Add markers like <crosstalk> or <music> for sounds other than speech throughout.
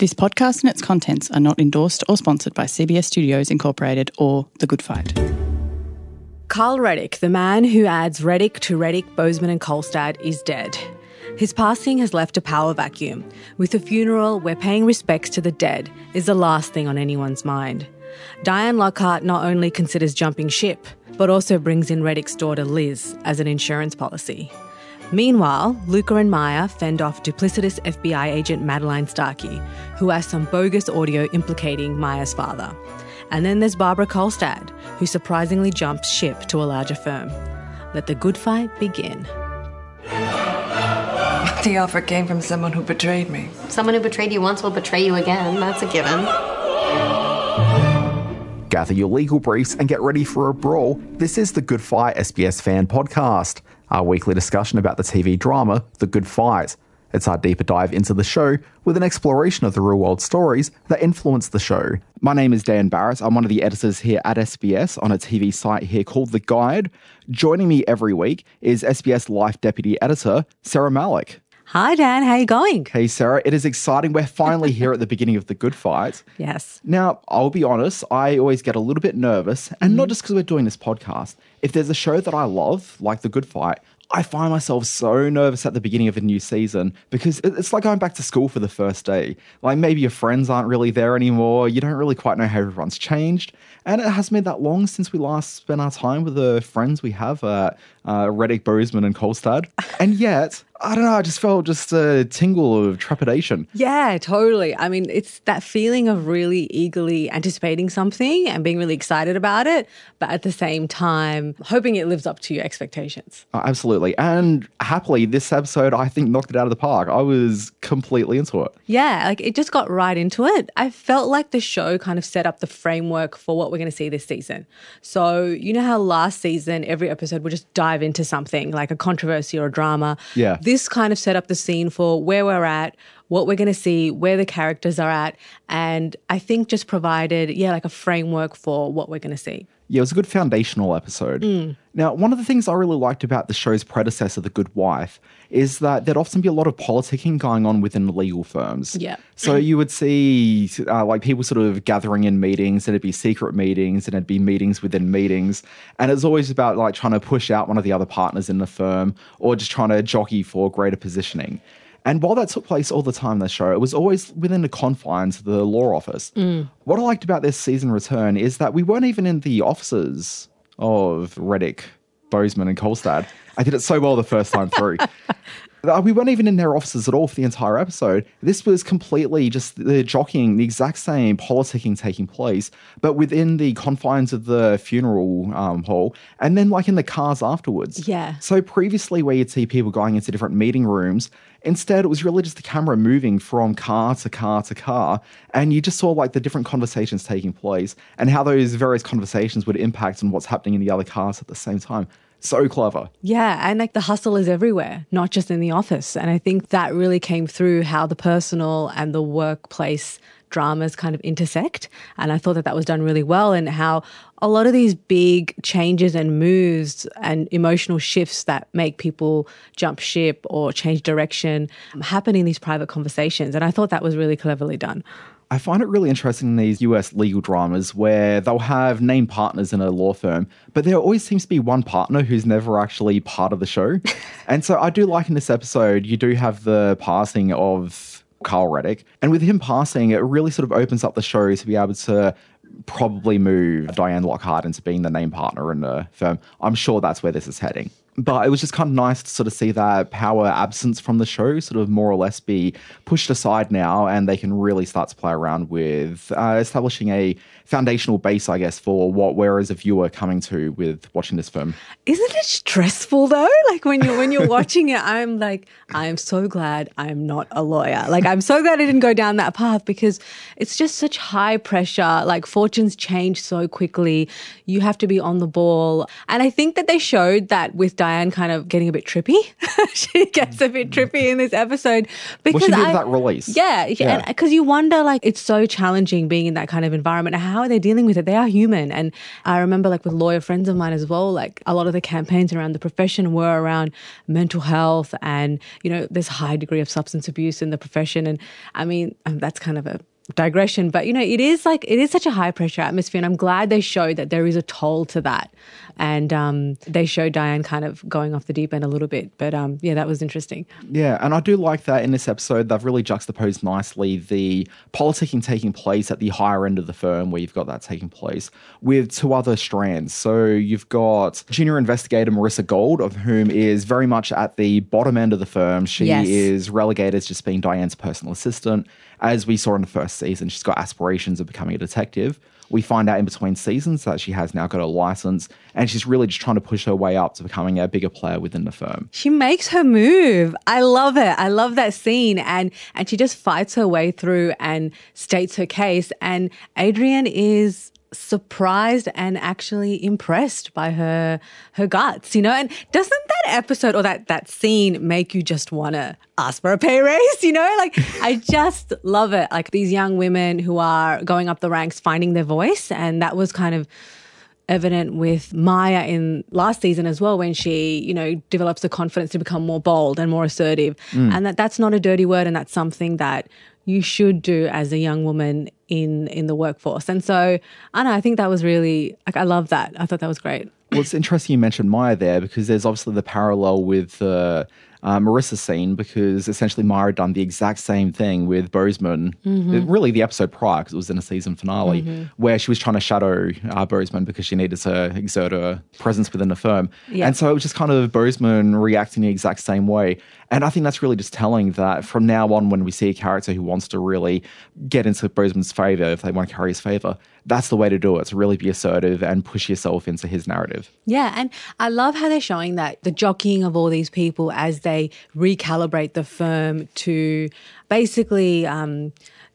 This podcast and its contents are not endorsed or sponsored by CBS Studios Incorporated or The Good Fight. Carl Reddick, the man who adds Reddick to Reddick, Boseman, and Kolstad, is dead. His passing has left a power vacuum. With a funeral where paying respects to the dead is the last thing on anyone's mind. Diane Lockhart not only considers jumping ship, but also brings in Reddick's daughter Liz as an insurance policy. Meanwhile, Lucca and Maia fend off duplicitous FBI agent Madeline Starkey, who has some bogus audio implicating Maia's father. And then there's Barbara Kolstad, who surprisingly jumps ship to a larger firm. Let the good fight begin. The offer came from someone who betrayed me. Someone who betrayed you once will betray you again. That's a given. Gather your legal briefs and get ready for a brawl. This is the Good Fight SBS fan podcast our weekly discussion about the TV drama The Good Fight. It's our deeper dive into the show with an exploration of the real world stories that influenced the show. My name is Dan Barrett. I'm one of the editors here at SBS on a TV site here called The Guide. Joining me every week is SBS Life Deputy Editor Sarah Malik. Hi, Dan. How you going? Hey, Sarah. It is exciting. We're finally here at the beginning of the good fight. <laughs> Yes. Now, I'll be honest, I always get a little bit nervous, and mm. not just because we're doing this podcast. If there's a show that I love, like The Good Fight, I find myself so nervous at the beginning of a new season because it's like going back to school for the first day. Like maybe your friends aren't really there anymore. You don't really quite know how everyone's changed. And it hasn't been that long since we last spent our time with the friends we have at uh, Reddick, Boseman, and Kolstad. <laughs> And yet, I don't know, I just felt just a tingle of trepidation. Yeah, totally. I mean, it's that feeling of really eagerly anticipating something and being really excited about it, but at the same time, hoping it lives up to your expectations. Uh, absolutely. And happily, this episode, I think, knocked it out of the park. I was completely into it. Yeah, like it just got right into it. I felt like the show kind of set up the framework for what we're going to see this season. So, you know how last season, every episode would just dive into something like a controversy or a drama? Yeah this kind of set up the scene for where we're at, what we're going to see, where the characters are at, and I think just provided, yeah, like a framework for what we're going to see. Yeah, it was a good foundational episode. Mm. Now, one of the things I really liked about the show's predecessor, The Good Wife, is that there'd often be a lot of politicking going on within legal firms. Yeah. So you would see uh, like people sort of gathering in meetings, and it'd be secret meetings, and it'd be meetings within meetings, and it's always about like trying to push out one of the other partners in the firm, or just trying to jockey for greater positioning. And while that took place all the time in the show, it was always within the confines of the law office. Mm. What I liked about this season return is that we weren't even in the offices of Reddick, Boseman, and Kolstad. I did it so well the first time through. <laughs> Uh, we weren't even in their offices at all for the entire episode. This was completely just the jockeying, the exact same politicking taking place, but within the confines of the funeral um, hall, and then like in the cars afterwards. Yeah. So previously, where you'd see people going into different meeting rooms, instead it was really just the camera moving from car to car to car, and you just saw like the different conversations taking place and how those various conversations would impact on what's happening in the other cars at the same time. So clever. Yeah. And like the hustle is everywhere, not just in the office. And I think that really came through how the personal and the workplace dramas kind of intersect. And I thought that that was done really well, and how a lot of these big changes and moves and emotional shifts that make people jump ship or change direction happen in these private conversations. And I thought that was really cleverly done. I find it really interesting in these US legal dramas where they'll have named partners in a law firm, but there always seems to be one partner who's never actually part of the show. <laughs> and so I do like in this episode, you do have the passing of Carl Reddick. And with him passing, it really sort of opens up the show to be able to probably move Diane Lockhart into being the name partner in the firm. I'm sure that's where this is heading but it was just kind of nice to sort of see that power absence from the show sort of more or less be pushed aside now and they can really start to play around with uh, establishing a foundational base i guess for what we're as a viewer coming to with watching this film. Isn't it stressful though? <laughs> Like when you're when you're watching it i'm like i'm so glad i'm not a lawyer. Like i'm so glad i didn't go down that path because it's just such high pressure. Like fortunes change so quickly. You have to be on the ball. And i think that they showed that with Diane kind of getting a bit trippy. <laughs> she gets a bit trippy in this episode because Well, I, that release. yeah, Yeah. because you wonder like it's so challenging being in that kind of environment. How are they dealing with it? They are human, and I remember like with lawyer friends of mine as well. Like a lot of the campaigns around the profession were around mental health, and you know, there's high degree of substance abuse in the profession, and I mean um, that's kind of a digression but you know it is like it is such a high pressure atmosphere and i'm glad they showed that there is a toll to that and um, they showed diane kind of going off the deep end a little bit but um, yeah that was interesting Yeah, and I do like that in this episode. They've really juxtaposed nicely the politicking taking place at the higher end of the firm, where you've got that taking place, with two other strands. So you've got junior investigator Marissa Gold, of whom is very much at the bottom end of the firm. She Yes. is relegated as just being Diane's personal assistant. As we saw in the first season, she's got aspirations of becoming a detective. We find out in between seasons that she has now got a license, and she's really just trying to push her way up to becoming a bigger player within the firm. she makes her move i love it i love that scene and and she just fights her way through and states her case and adrian is surprised and actually impressed by her her guts you know? And doesn't that episode or that that scene make you just want to ask for a pay raise <laughs> you know? Like i just love it. Like these young women who are going up the ranks finding their voice. And that was kind of evident with Maia in last season as well when she, you know, develops the confidence to become more bold and more assertive. Mm. And that that's not a dirty word and that's something that you should do as a young woman in in the workforce. And so, I know, I think that was really like I love that. I thought that was great. Well, it's interesting you mentioned Maia there because there's obviously the parallel with the uh, Marissa scene because essentially had done the exact same thing with Boseman, really the episode prior because it was in a season finale where she was trying to shadow uh, Boseman because she needed to exert her presence within the firm. Yeah. And so it was just kind of Boseman reacting the exact same way. And I think that's really just telling that from now on, when we see a character who wants to really get into Boseman's favor, if they want to carry his favor, that's the way to do it. To really be assertive and push yourself into his narrative. Yeah, and I love how they're showing that the jockeying of all these people as they recalibrate the firm to basically um,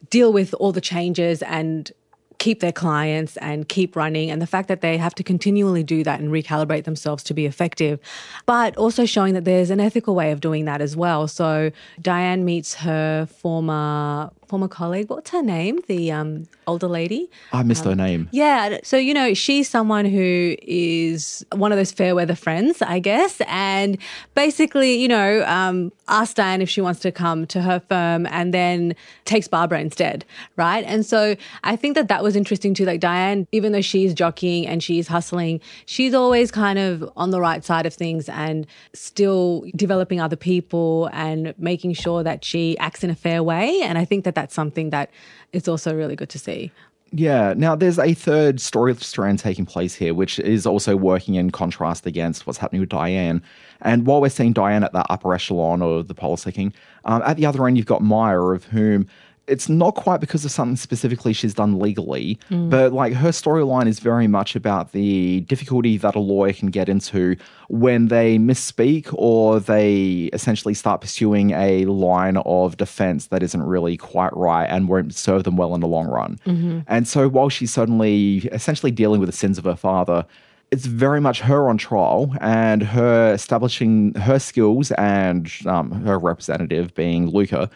deal with all the changes and keep their clients and keep running and the fact that they have to continually do that and recalibrate themselves to be effective but also showing that there's an ethical way of doing that as well so diane meets her former former colleague what's her name the um, older lady I missed her name. yeah. So, you know, she's someone who is one of those fair weather friends, I guess. And basically, you know, um, asked Diane if she wants to come to her firm and then takes Barbara instead. Right. And so I think that that was interesting too. Like Diane, even though she's jockeying and she's hustling, she's always kind of on the right side of things and still developing other people and making sure that she acts in a fair way. And I think that that's something that it's also really good to see. Yeah. Now, there's a third story strand taking place here, which is also working in contrast against what's happening with Diane. And while we're seeing Diane at that upper echelon of the politicking, um, at the other end, you've got Maia, of whom it's not quite because of something specifically she's done legally, but like her storyline is very much about the difficulty that a lawyer can get into when they misspeak or they essentially start pursuing a line of defense that isn't really quite right and won't serve them well in the long run. And so while she's suddenly essentially dealing with the sins of her father, it's very much her on trial and her establishing her skills and um, her representative being Lucca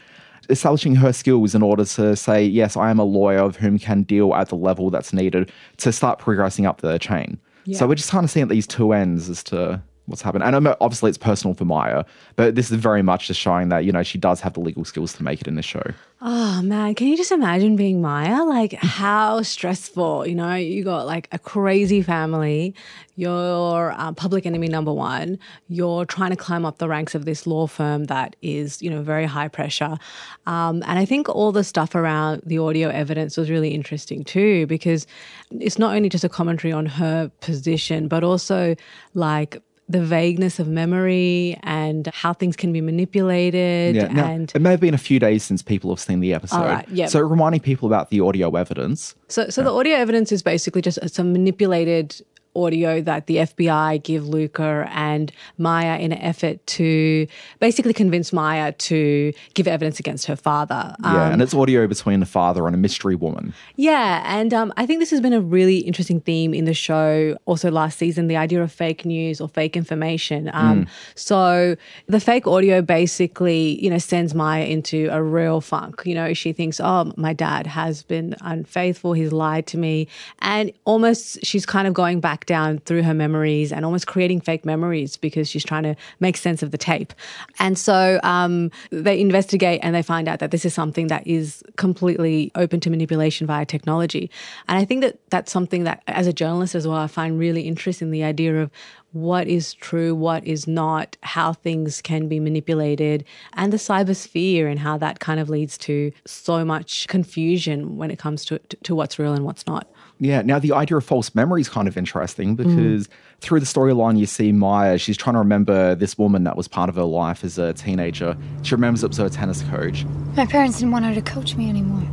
establishing her skills in order to say yes i am a lawyer of whom can deal at the level that's needed to start progressing up the chain. So we're just kind of seeing at these two ends as to what's happened and obviously it's personal for maia but this is very much just showing that you know she does have the legal skills to make it in this show Oh man, can you just imagine being Maia? Like how <laughs> stressful, you know? You got like a crazy family, you're uh, public enemy number one, you're trying to climb up the ranks of this law firm that is, you know, very high pressure. Um, and I think all the stuff around the audio evidence was really interesting too, because it's not only just a commentary on her position, but also like the vagueness of memory and how things can be manipulated yeah now, and it may have been a few days since people have seen the episode. Uh, right, yep. so reminding people about the audio evidence. So, so the audio evidence is basically just some manipulated audio that the FBI give Lucca and Maia in an effort to basically convince Maia to give evidence against her father. Yeah, Um, and it's audio between the father and a mystery woman. yeah, and um, I think this has been a really interesting theme in the show. Also, last season, the idea of fake news or fake information. Um, So the fake audio basically, you know, sends Maia into a real funk. You know, she thinks, "Oh, my dad has been unfaithful. He's lied to me," and almost she's kind of going back down through her memories and almost creating fake memories because she's trying to make sense of the tape. And so um, they investigate and they find out that this is something that is completely open to manipulation via technology. And I think that that's something that, as a journalist as well, I find really interesting the idea of what is true, what is not, how things can be manipulated, and the cybersphere and how that kind of leads to so much confusion when it comes to, to, to what's real and what's not. Yeah. Now, the idea of false memory is kind of interesting mm. because through the storyline, you see Maia, she's trying to remember this woman that was part of her life as a teenager. She remembers it was her tennis coach. My parents didn't want her to coach me anymore.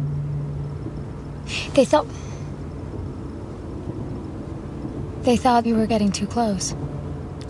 They thought. They thought you were getting too close.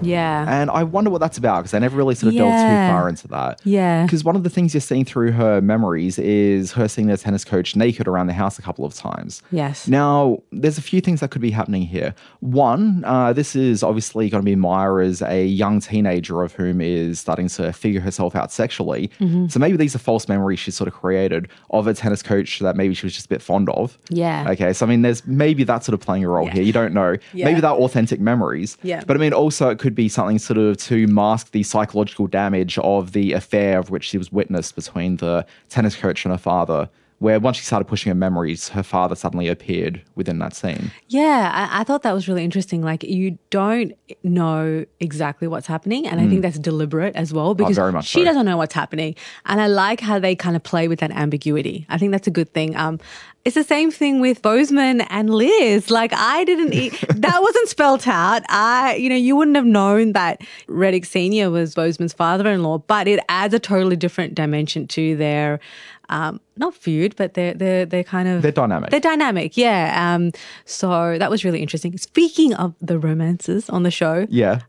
Yeah. And I wonder what that's about because they never really sort of delved too far into that. Yeah. Because one of the things you're seeing through her memories is her seeing their tennis coach naked around the house a couple of times. Yes. Now, there's a few things that could be happening here. One, uh, this is obviously going to be Maia as a young teenager of whom is starting to figure herself out sexually. Mm-hmm. So maybe these are false memories she's sort of created of a tennis coach that maybe she was just a bit fond of. Yeah. Okay. So, I mean, there's maybe that sort of playing a role Yeah. here. You don't know. Yeah. Maybe they're authentic memories. Yeah. But I mean, also, it could be something sort of to mask the psychological damage of the affair of which she was witness between the tennis coach and her father. Where once she started pushing her memories, her father suddenly appeared within that scene. Yeah, I, I thought that was really interesting. Like, you don't know exactly what's happening. And I think that's deliberate as well because Mm. Oh, very much she so. doesn't know what's happening. And I like how they kind of play with that ambiguity. I think that's a good thing. Um, it's the same thing with Boseman and Liz. Like, I didn't, e- <laughs> that wasn't spelt out. I, you know, you wouldn't have known that Reddick Sr. was Boseman's father in law, but it adds a totally different dimension to their, um, not feud, but they're they're they're kind of, They're dynamic. they're dynamic, yeah. Um, so that was really interesting. Speaking of the romances on the show, yeah.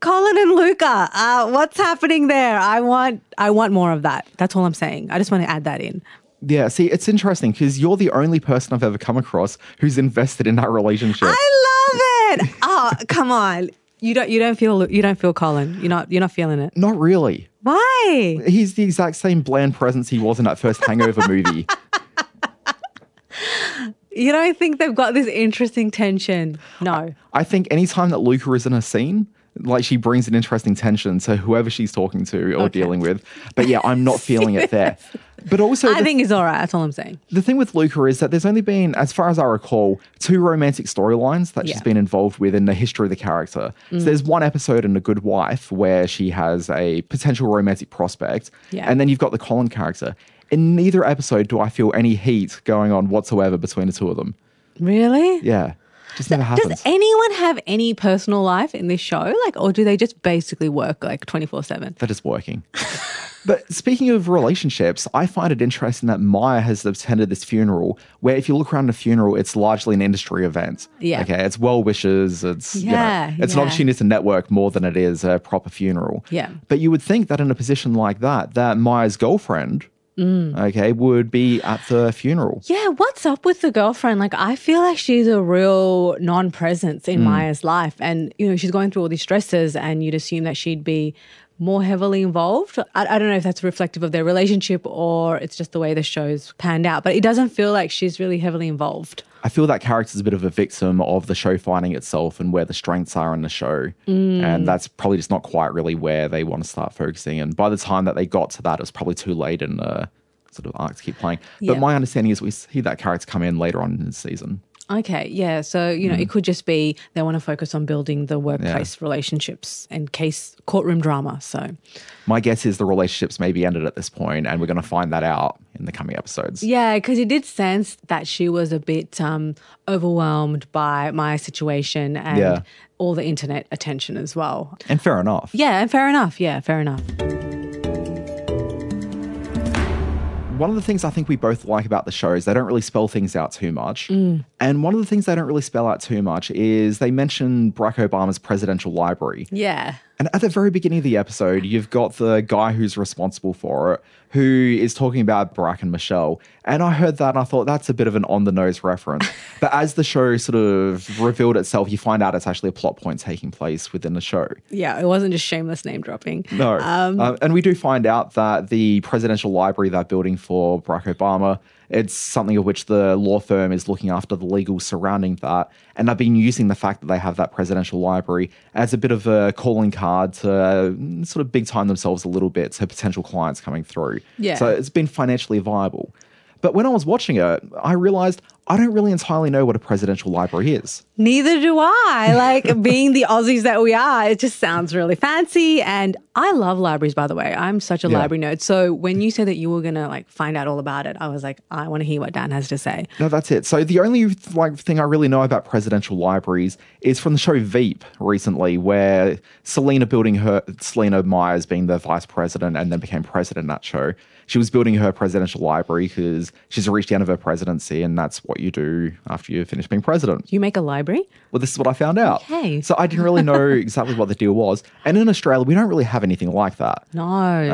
Colin and Lucca, uh, what's happening there? I want, I want more of that. That's all I'm saying. I just want to add that in. Yeah. See, it's interesting because you're the only person I've ever come across who's invested in that relationship. I love it. <laughs> oh, come on. You don't, you don't feel, you don't feel Colin. You're not, you're not feeling it. Not really. Why? He's the exact same bland presence he was in that first Hangover <laughs> movie. You don't think they've got this interesting tension? No. I think anytime that Lucca is in a scene, like she brings an interesting tension to whoever she's talking to or dealing with. But yeah, I'm not feeling it there. <laughs> But also, I the, think it's all right. That's all I'm saying. the thing with Lucca is that there's only been, as far as I recall, two romantic storylines that she's Yeah. Mm. been involved with in the history of the character. So there's one episode in A Good Wife where she has a potential romantic prospect. Yeah. And then you've got the Colin character. In neither episode do I feel any heat going on whatsoever between the two of them. Really? Yeah. Just never happens. Does anyone have any personal life in this show? Like, or do they just basically work like 24 7? that is working. <laughs> but speaking of relationships, I find it interesting that Maia has attended this funeral where if you look around a funeral, it's largely an industry event. Yeah. Okay. It's well wishes. It's, you know, Yeah, it's an opportunity to network more than it is a proper funeral. Yeah. But you would think that in a position like that, that Maia's girlfriend, Mm. okay, would be at the funeral. Yeah, what's up with the girlfriend? Like, I feel like she's a real non presence in Maia's life. And, you know, she's going through all these stresses, and you'd assume that she'd be more heavily involved. I, I don't know if that's reflective of their relationship or it's just the way the show's panned out, but it doesn't feel like she's really heavily involved. I feel that character's a bit of a victim of the show finding itself and where the strengths are in the show. Mm. And that's probably just not quite really where they want to start focusing. And by the time that they got to that, it was probably too late in the sort of arc to keep playing. Yeah. But my understanding is we see that character come in later on in the season. Okay, yeah. So, you know, it could just be they want to focus on building the workplace relationships and case courtroom drama. So, My guess is the relationships may be ended at this point, and we're going to find that out in the coming episodes. yeah, because it did sense that she was a bit um, overwhelmed by my situation and Yeah. all the internet attention as well. And fair enough. Yeah, and fair enough. Yeah, fair enough. One of the things I think we both like about the show is they don't really spell things out too much. Mm. And one of the things they don't really spell out too much is they mention Barack Obama's presidential library. Yeah. And at the very beginning of the episode, you've got the guy who's responsible for it, who is talking about Barack and Michelle. And I heard that and I thought that's a bit of an on the nose reference. <laughs> but as the show sort of revealed itself, you find out it's actually a plot point taking place within the show. Yeah, it wasn't just shameless name dropping. No. Um, Um, and we do find out that the presidential library they're building for Barack Obama, it's something of which the law firm is looking after the legal surrounding that. And they've been using the fact that they have that presidential library as a bit of a calling card to uh, sort of big time themselves a little bit to potential clients coming through. Yeah. So it's been financially viable. But when I was watching it, I realized I don't really entirely know what a presidential library is. Neither do I. Like <laughs> being the Aussies that we are, it just sounds really fancy. And I love libraries, by the way. I'm such a Yeah. library nerd. So when you said that you were gonna like find out all about it, I was like, I want to hear what Dan has to say. No, that's it. So the only like thing I really know about presidential libraries is from the show Veep recently, where Selina building her Selina Myers being the vice president and then became president in that show. She was building her presidential library because she's reached the end of her presidency, and that's what you do after you finish being president. You make a library? Well, this is what I found out. Okay. So I didn't really know <laughs> exactly what the deal was, and in Australia we don't really have anything like that. No.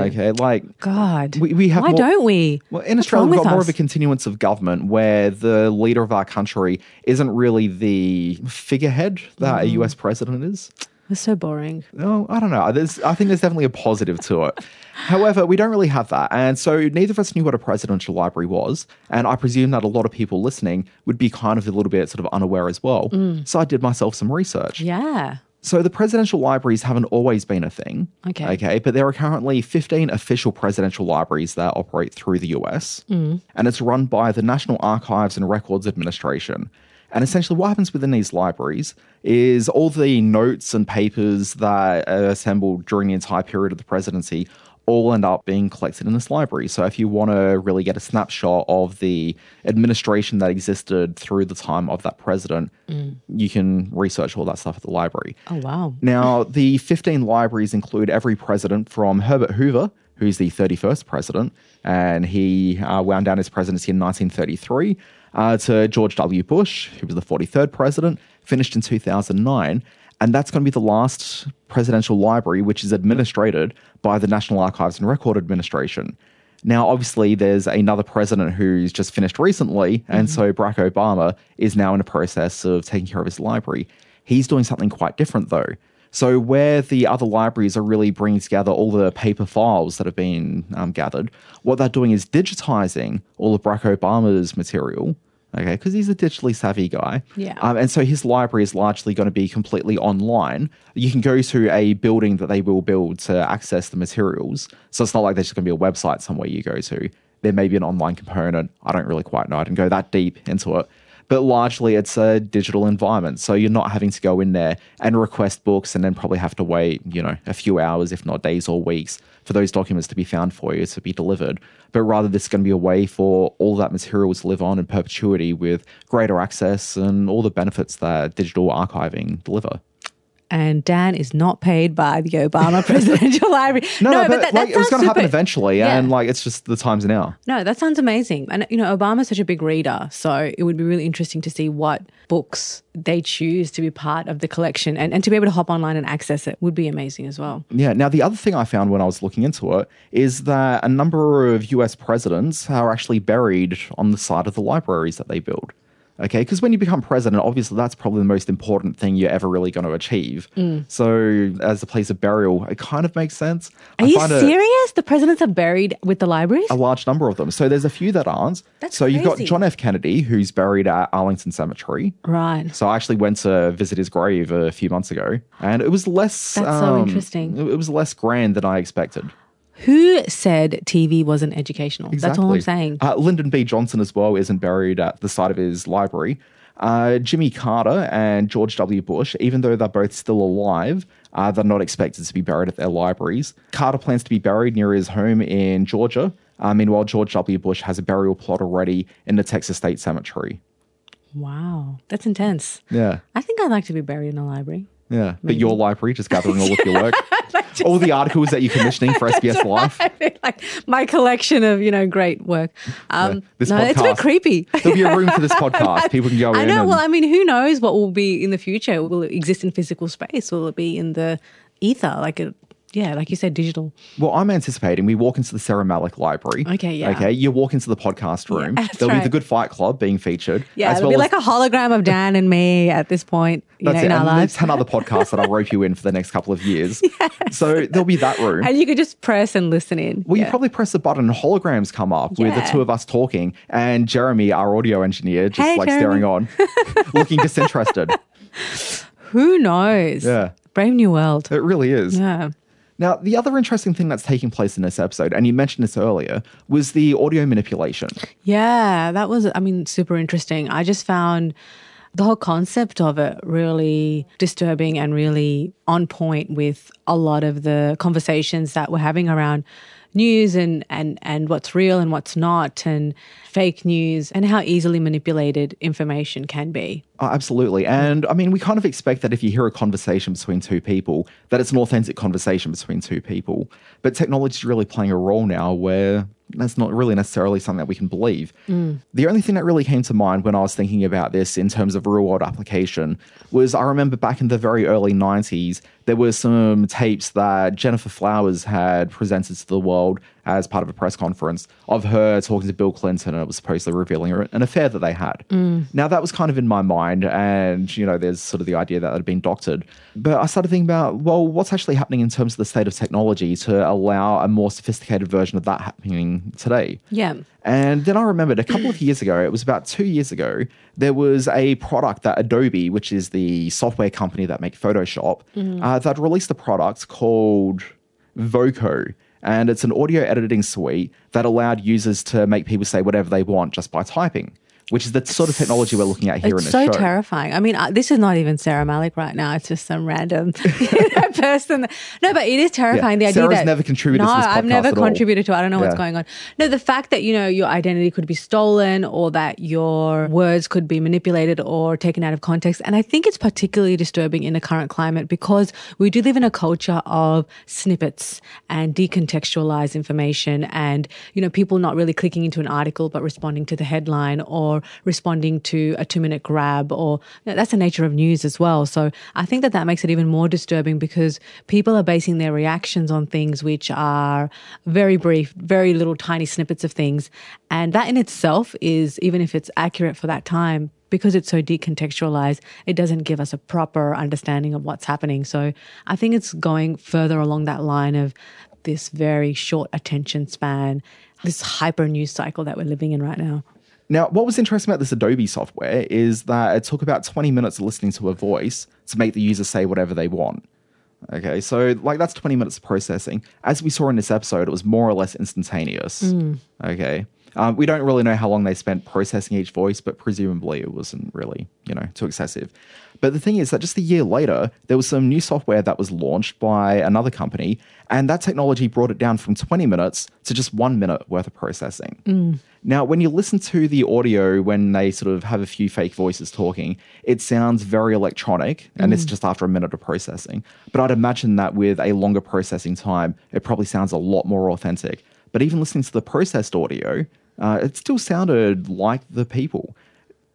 Okay, like God. We- we have Why more- don't we? well, in What's Australia, we've got more us? of a continuance of government where the leader of our country isn't really the figurehead that Mm. a US president is. It's so boring. No, I don't know. There's, I think there's definitely a positive to it. However, we don't really have that. And so neither of us knew what a presidential library was. And I presume that a lot of people listening would be kind of a little bit sort of unaware as well. Mm. So I did myself some research. Yeah. So the presidential libraries haven't always been a thing. Okay. Okay. But there are currently 15 official presidential libraries that operate through the US. And it's run by the National Archives and Records Administration. And essentially, what happens within these libraries is all the notes and papers that are assembled during the entire period of the presidency all end up being collected in this library. So, if you want to really get a snapshot of the administration that existed through the time of that president, you can research all that stuff at the library. Oh, wow. Now, the 15 libraries include every president from Herbert Hoover, who's the 31st president, and he uh, wound down his presidency in 1933, uh, to George W. Bush, who was the 43rd president, finished in 2009. And that's going to be the last presidential library which is administered by the National Archives and Record Administration. Now, obviously, there's another president who's just finished recently, and so Barack Obama is now in a process of taking care of his library. He's doing something quite different, though. So, where the other libraries are really bringing together all the paper files that have been um, gathered, what they're doing is digitizing all of Barack Obama's material. Okay, because he's a digitally savvy guy. Yeah. Um, and so his library is largely going to be completely online. You can go to a building that they will build to access the materials. So it's not like there's just going to be a website somewhere you go to. There may be an online component. I don't really quite know. I didn't go that deep into it. But largely, it's a digital environment. So you're not having to go in there and request books and then probably have to wait, you know, a few hours, if not days or weeks, for those documents to be found for you to be delivered. But rather, this is going to be a way for all that material to live on in perpetuity with greater access and all the benefits that digital archiving deliver. And Dan is not paid by the Obama <laughs> Presidential <laughs> Library. No, no, but, that, like, that it was going to happen eventually, Yeah. and like it's just the times now. No, that sounds amazing. And, you know, Obama's such a big reader. So it would be really interesting to see what books they choose to be part of the collection and, and to be able to hop online and access it would be amazing as well. Yeah. Now, the other thing I found when I was looking into it is that a number of US presidents are actually buried on the side of the libraries that they build. Okay. Because when you become president, obviously that's probably the most important thing you're ever really going to achieve. So, as a place of burial, it kind of makes sense. Are I you serious? The presidents are buried with the libraries? a large number of them. So there's a few that aren't. That's so crazy. you've got. John F. Kennedy, who's buried at Arlington Cemetery. Right. So I actually went to visit his grave a few months ago, and it was less. That's so um, interesting. It it was less grand than I expected. Who said TV wasn't educational? That's all I'm saying. Uh, Lyndon B. Johnson as well isn't buried at the site of his library. Uh, Jimmy Carter and George W. Bush, even though they're both still alive, uh, they're not expected to be buried at their libraries. Carter plans to be buried near his home in Georgia. Uh, meanwhile, George W. Bush has a burial plot already in the Texas State Cemetery. Wow. That's intense. Yeah, I think I'd like to be buried in a library. yeah. But your library, just gathering all of your <laughs> work. <laughs> All the articles that you're commissioning for <laughs> SBS Life. like my collection of you know great work. Um, this no, it's a bit creepy. There'll be a room for this <laughs> podcast. People can go I know. Well, I mean, who knows what will be in the future? Will it exist in physical space? Will it be in the ether? Like a yeah, like you said, digital. Well, I'm anticipating we walk into the Sarah Malik Library. Okay, yeah. Okay, you walk into the podcast room. <laughs> that's There'll be the Good Fight Club being featured. Yeah, it'll well be like a hologram of Dan and me at this point. You know, That's in it. our And lives. there's 10 other podcasts that I'll rope you in for the next couple of years. <laughs> So there'll be that room. And you could just press and listen in. Well, you probably press the button and holograms come up with the two of us talking and Jeremy, our audio engineer, just Hey, like Jeremy. staring on, <laughs> looking disinterested. Who knows? Yeah. Brave new world. It really is. Yeah. Now, the other interesting thing that's taking place in this episode, and you mentioned this earlier, was the audio manipulation. Yeah, that was, I mean, super interesting. I just found the whole concept of it really disturbing and really on point with a lot of the conversations that we're having around news and, and, and what's real and what's not, and fake news, and how easily manipulated information can be. Oh, absolutely. And I mean, we kind of expect that if you hear a conversation between two people, that it's an authentic conversation between two people. But technology is really playing a role now where that's not really necessarily something that we can believe. Mm. The only thing that really came to mind when I was thinking about this in terms of real world application was I remember back in the very early 90s, there were some tapes that Gennifer Flowers had presented to the world as part of a press conference of her talking to Bill Clinton, and it was supposedly revealing an affair that they had. Now, that was kind of in my mind, and, you know, there's sort of the idea that it had been doctored. But I started thinking about, well, what's actually happening in terms of the state of technology to allow a more sophisticated version of that happening today? Yeah. And then I remembered a couple of years ago, it was about two years ago, there was a product that Adobe, which is the software company that make Photoshop, uh, that released a product called Voco. And it's an audio editing suite that allowed users to make people say whatever they want just by typing, which is the sort of technology we're looking at here It's in so this show. terrifying. I mean, uh, this is not even Sarah Malik right now. It's just some random <laughs> you know, person. No, but it is terrifying. Yeah. The idea Sarah's that never contributed No, to this I've never at all. contributed to. it. I don't know what's going on. No, the fact that you know your identity could be stolen, or that your words could be manipulated or taken out of context, and I think it's particularly disturbing in the current climate because we do live in a culture of snippets and decontextualized information, and you know people not really clicking into an article but responding to the headline or responding to a two minute grab or you know, that's the nature of news as well so i think that that makes it even more disturbing because people are basing their reactions on things which are very brief very little tiny snippets of things and that in itself is even if it's accurate for that time because it's so decontextualized, it doesn't give us a proper understanding of what's happening. So I think it's going further along that line of this very short attention span, this hyper news cycle that we're living in right now. Now, what was interesting about this Adobe software is that it took about 20 minutes of listening to a voice to make the user say whatever they want. Okay, so like that's 20 minutes of processing. As we saw in this episode, it was more or less instantaneous. Okay. Um, we don't really know how long they spent processing each voice, but presumably it wasn't really, you know, too excessive. But the thing is that just a year later, there was some new software that was launched by another company, and that technology brought it down from 20 minutes to just one minute worth of processing. Now, when you listen to the audio when they sort of have a few fake voices talking, it sounds very electronic, and it's just after a minute of processing. But I'd imagine that with a longer processing time, it probably sounds a lot more authentic. But even listening to the processed audio, uh, it still sounded like the people.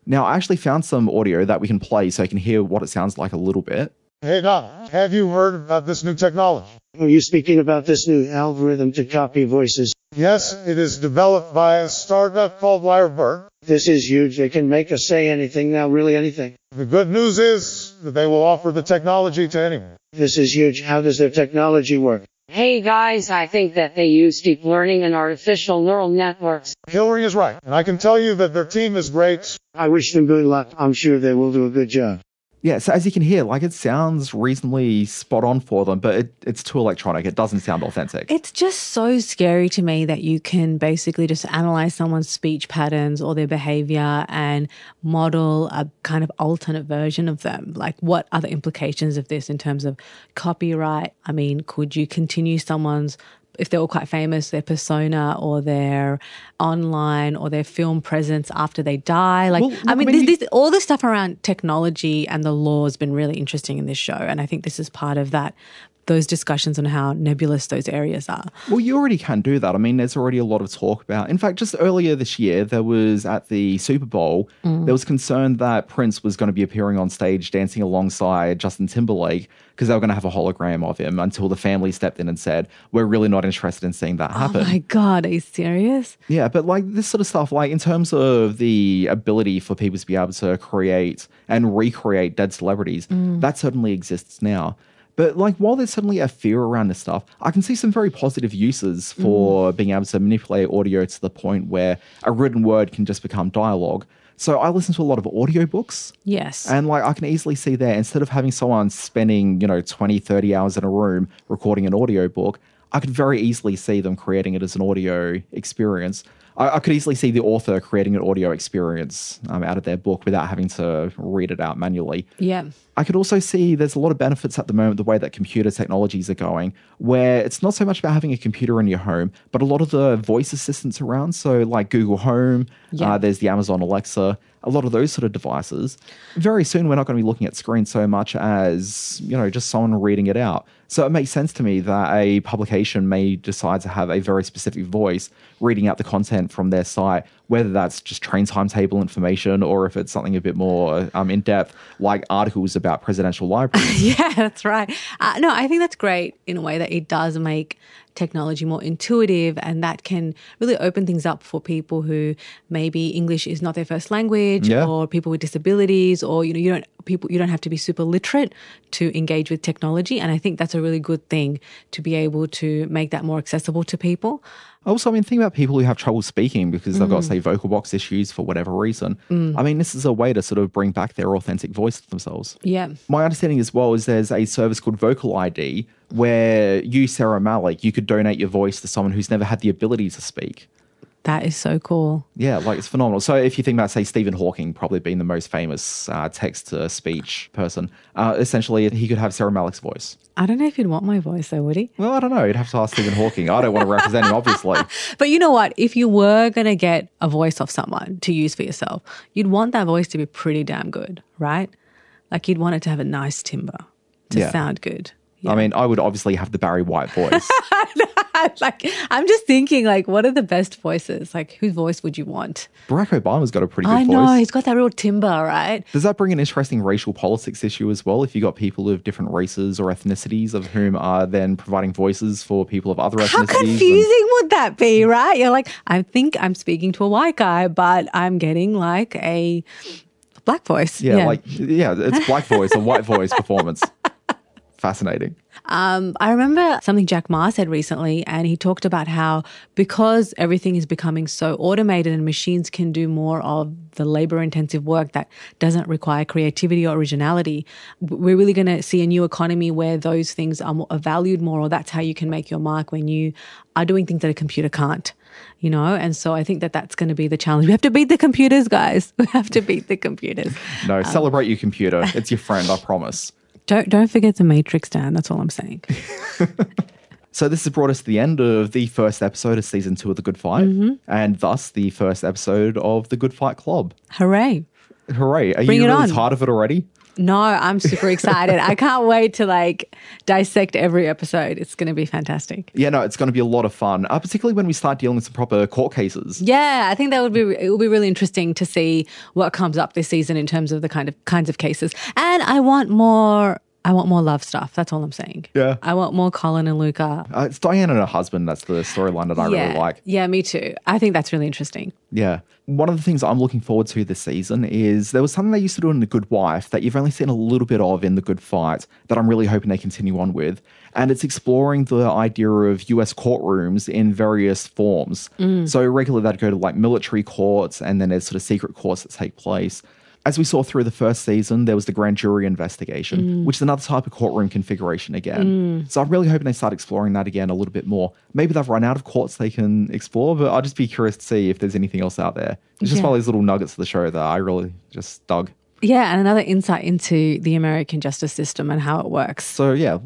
Now, I actually found some audio that we can play so you can hear what it sounds like a little bit. Hey Doc, have you heard about this new technology? Are you speaking about this new algorithm to copy voices? Yes, it is developed by a startup called Lyrebird. This is huge. They can make us say anything now, really anything. The good news is that they will offer the technology to anyone. This is huge. How does their technology work? Hey guys, I think that they use deep learning and artificial neural networks. Hillary is right, and I can tell you that their team is great. I wish them good luck. I'm sure they will do a good job. Yeah, so as you can hear, like it sounds reasonably spot on for them, but it, it's too electronic. It doesn't sound authentic. It's just so scary to me that you can basically just analyze someone's speech patterns or their behavior and model a kind of alternate version of them. Like, what are the implications of this in terms of copyright? I mean, could you continue someone's if they're all quite famous, their persona or their online or their film presence after they die. Like, Well, I look, I mean, mean, this, this, all this stuff around technology and the law has been really interesting in this show. And I think this is part of that those discussions on how nebulous those areas are. Well, you already can do that. I mean, there's already a lot of talk about. In fact, just earlier this year, there was at the Super Bowl, mm. there was concern that Prince was going to be appearing on stage dancing alongside Justin Timberlake because they were going to have a hologram of him until the family stepped in and said, "We're really not interested in seeing that happen." Oh my God, are you serious? Yeah, but like this sort of stuff, like in terms of the ability for people to be able to create and recreate dead celebrities, mm. that certainly exists now. But like while there's certainly a fear around this stuff, I can see some very positive uses for mm. being able to manipulate audio to the point where a written word can just become dialogue. So I listen to a lot of audiobooks. Yes. And like I can easily see there, instead of having someone spending, you know, 20, 30 hours in a room recording an audiobook, I could very easily see them creating it as an audio experience. I, I could easily see the author creating an audio experience um, out of their book without having to read it out manually. yeah. I could also see there's a lot of benefits at the moment, the way that computer technologies are going, where it's not so much about having a computer in your home, but a lot of the voice assistants around. So, like Google Home, Yeah. uh, there's the Amazon Alexa, a lot of those sort of devices. Very soon, we're not going to be looking at screens so much as, you know, just someone reading it out. So, it makes sense to me that a publication may decide to have a very specific voice reading out the content from their site, whether that's just train timetable information or if it's something a bit more um, in depth, like articles about presidential <laughs> libraries. Yeah, that's right. Uh, no, I think that's great in a way that it does make technology more intuitive and that can really open things up for people who maybe English is not their first language Yeah. or people with disabilities or you know you don't people you don't have to be super literate to engage with technology and I think that's a really good thing to be able to make that more accessible to people. Also, I mean, think about people who have trouble speaking because they've got, mm. say, vocal box issues for whatever reason. Mm. I mean, this is a way to sort of bring back their authentic voice to themselves. Yeah. My understanding as well is there's a service called VocaliD where you, Sarah Malik, you could donate your voice to someone who's never had the ability to speak. That is so cool. Yeah, like it's phenomenal. So if you think about, say, Stephen Hawking probably being the most famous uh, text to speech person, uh, essentially he could have Sarah Malik's voice. I don't know if he'd want my voice though, would he? Well, I don't know. You'd have to ask Stephen Hawking. I don't want to represent him, obviously. <laughs> But you know what? If you were going to get a voice of someone to use for yourself, you'd want that voice to be pretty damn good, right? Like you'd want it to have a nice timbre to Yeah. sound good. I mean, I would obviously have the Barry White voice. <laughs> <laughs> like I'm just thinking like what are the best voices? Like whose voice would you want? Barack Obama's got a pretty good I voice. know, he's got that real timber, right? Does that bring an interesting racial politics issue as well? If you got people of different races or ethnicities of whom are then providing voices for people of other How ethnicities? and- confusing would that be, right? You're like, I think I'm speaking to a white guy, but I'm getting like a black voice. yeah, like yeah, it's black voice a white voice <laughs> performance. Fascinating. Um, I remember something Jack Ma said recently, and he talked about how because everything is becoming so automated and machines can do more of the labor intensive work that doesn't require creativity or originality, we're really going to see a new economy where those things are, more, are valued more, or that's how you can make your mark when you are doing things that a computer can't. You know, and so I think that that's going to be the challenge. We have to beat the computers, guys. <laughs> We have to beat the computers. No, celebrate your computer. It's your friend, I promise. Don't don't forget the Matrix, Dan. That's all I'm saying. <laughs> So this has brought us to the end of the first episode of season two of The Good Fight, Mm-hmm. and thus the first episode of The Good Fight Club. Hooray! Hooray! Are Bring you really on. tired of it already? No, I'm super excited. I can't wait to like dissect every episode. It's going to be fantastic. Yeah, no, it's going to be a lot of fun, uh, particularly when we start dealing with some proper court cases. Yeah, I think that would be it will be really interesting to see what comes up this season in terms of the kind of kinds of cases. And I want more I want more love stuff. That's all I'm saying. Yeah. I want more Colin and Lucca. Uh, it's Diane and her husband. That's the storyline that I yeah. really like. Yeah, me too. I think that's really interesting. Yeah. One of the things I'm looking forward to this season is there was something they used to do in The Good Wife that you've only seen a little bit of in The Good Fight that I'm really hoping they continue on with. And it's exploring the idea of US courtrooms in various forms. So regularly they'd go to like military courts and then there's sort of secret courts that take place. As we saw through the first season, there was the grand jury investigation, mm. which is another type of courtroom configuration again. Mm. So I'm really hoping they start exploring that again a little bit more. Maybe they've run out of courts they can explore, but I'll just be curious to see if there's anything else out there. It's just Yeah. one of these little nuggets of the show that I really just dug. Yeah, and another insight into the American justice system and how it works. So yeah,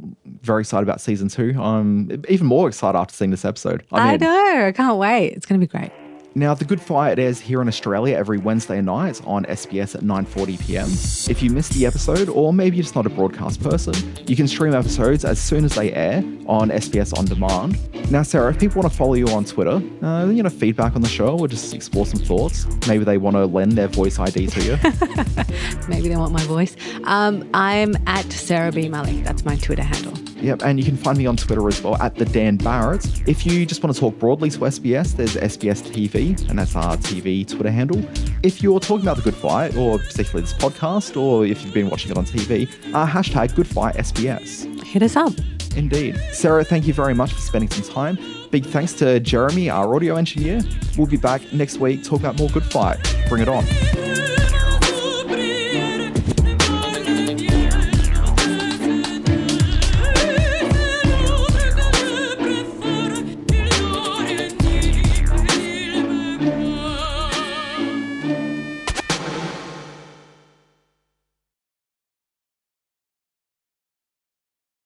very excited about season two. I'm even more excited after seeing this episode. I mean, know. I can't wait. It's going to be great. Now, The Good Fight airs here in Australia every Wednesday night on SBS at 9.40pm. If you missed the episode, or maybe you're just not a broadcast person, you can stream episodes as soon as they air on SBS On Demand. Now, Sarah, if people want to follow you on Twitter, uh, you know, feedback on the show or just explore some thoughts, maybe they want to lend their voice ID to you. <laughs> Maybe they want my voice. Um, I'm at Sarah B. Malik. That's my Twitter handle. Yep, and you can find me on Twitter as well at the Dan Barrett. If you just want to talk broadly to SBS, there's SBS TV, and that's our TV Twitter handle. If you're talking about the Good Fight, or particularly this podcast, or if you've been watching it on TV, our hashtag Good Fight SBS. Hit us up. Indeed. Sarah, thank you very much for spending some time. Big thanks to Jeremy, our audio engineer. We'll be back next week talk about more Good Fight. Bring it on.